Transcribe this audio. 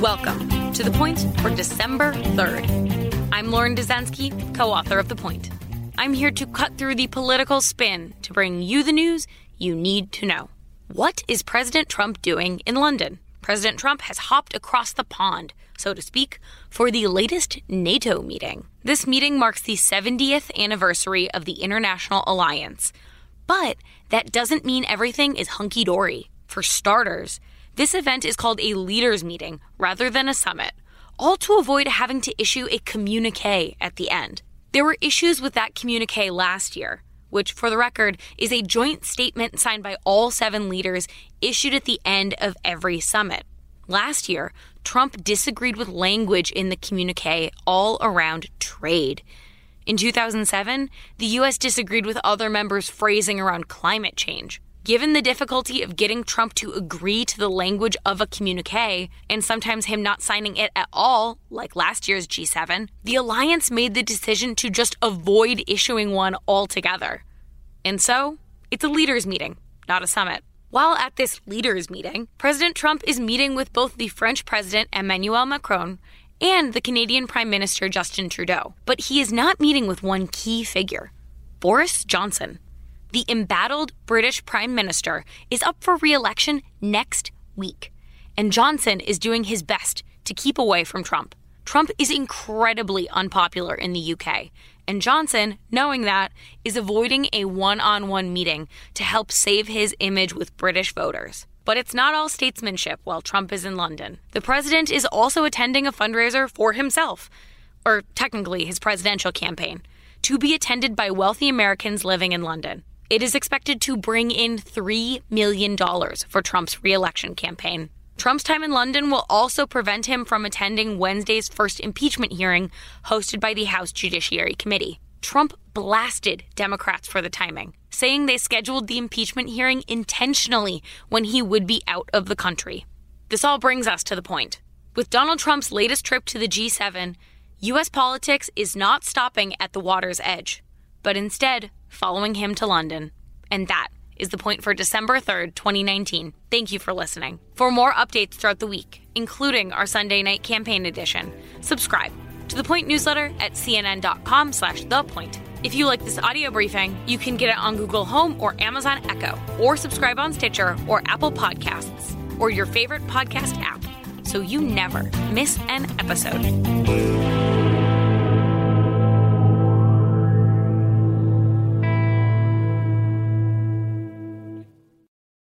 Welcome to The Point for December 3rd. I'm Lauren Dezenski, co author of The Point. I'm here to cut through the political spin to bring you the news you need to know. What is President Trump doing in London? President Trump has hopped across the pond, so to speak, for the latest NATO meeting. This meeting marks the 70th anniversary of the International Alliance. But that doesn't mean everything is hunky dory. For starters, this event is called a leaders' meeting rather than a summit, all to avoid having to issue a communique at the end. There were issues with that communique last year, which, for the record, is a joint statement signed by all seven leaders issued at the end of every summit. Last year, Trump disagreed with language in the communique all around trade. In 2007, the U.S. disagreed with other members' phrasing around climate change. Given the difficulty of getting Trump to agree to the language of a communique, and sometimes him not signing it at all, like last year's G7, the alliance made the decision to just avoid issuing one altogether. And so, it's a leaders' meeting, not a summit. While at this leaders' meeting, President Trump is meeting with both the French President Emmanuel Macron and the Canadian Prime Minister Justin Trudeau. But he is not meeting with one key figure Boris Johnson the embattled British Prime Minister, is up for re election next week. And Johnson is doing his best to keep away from Trump. Trump is incredibly unpopular in the UK, and Johnson, knowing that, is avoiding a one on one meeting to help save his image with British voters. But it's not all statesmanship while Trump is in London. The president is also attending a fundraiser for himself, or technically his presidential campaign, to be attended by wealthy Americans living in London. It is expected to bring in $3 million for Trump's reelection campaign. Trump's time in London will also prevent him from attending Wednesday's first impeachment hearing hosted by the House Judiciary Committee. Trump blasted Democrats for the timing, saying they scheduled the impeachment hearing intentionally when he would be out of the country. This all brings us to the point. With Donald Trump's latest trip to the G7, U.S. politics is not stopping at the water's edge, but instead following him to London. And that is the point for December 3rd, 2019. Thank you for listening. For more updates throughout the week, including our Sunday night campaign edition, subscribe to the Point newsletter at cnn.com slash the point. If you like this audio briefing, you can get it on Google Home or Amazon Echo, or subscribe on Stitcher or Apple Podcasts, or your favorite podcast app, so you never miss an episode.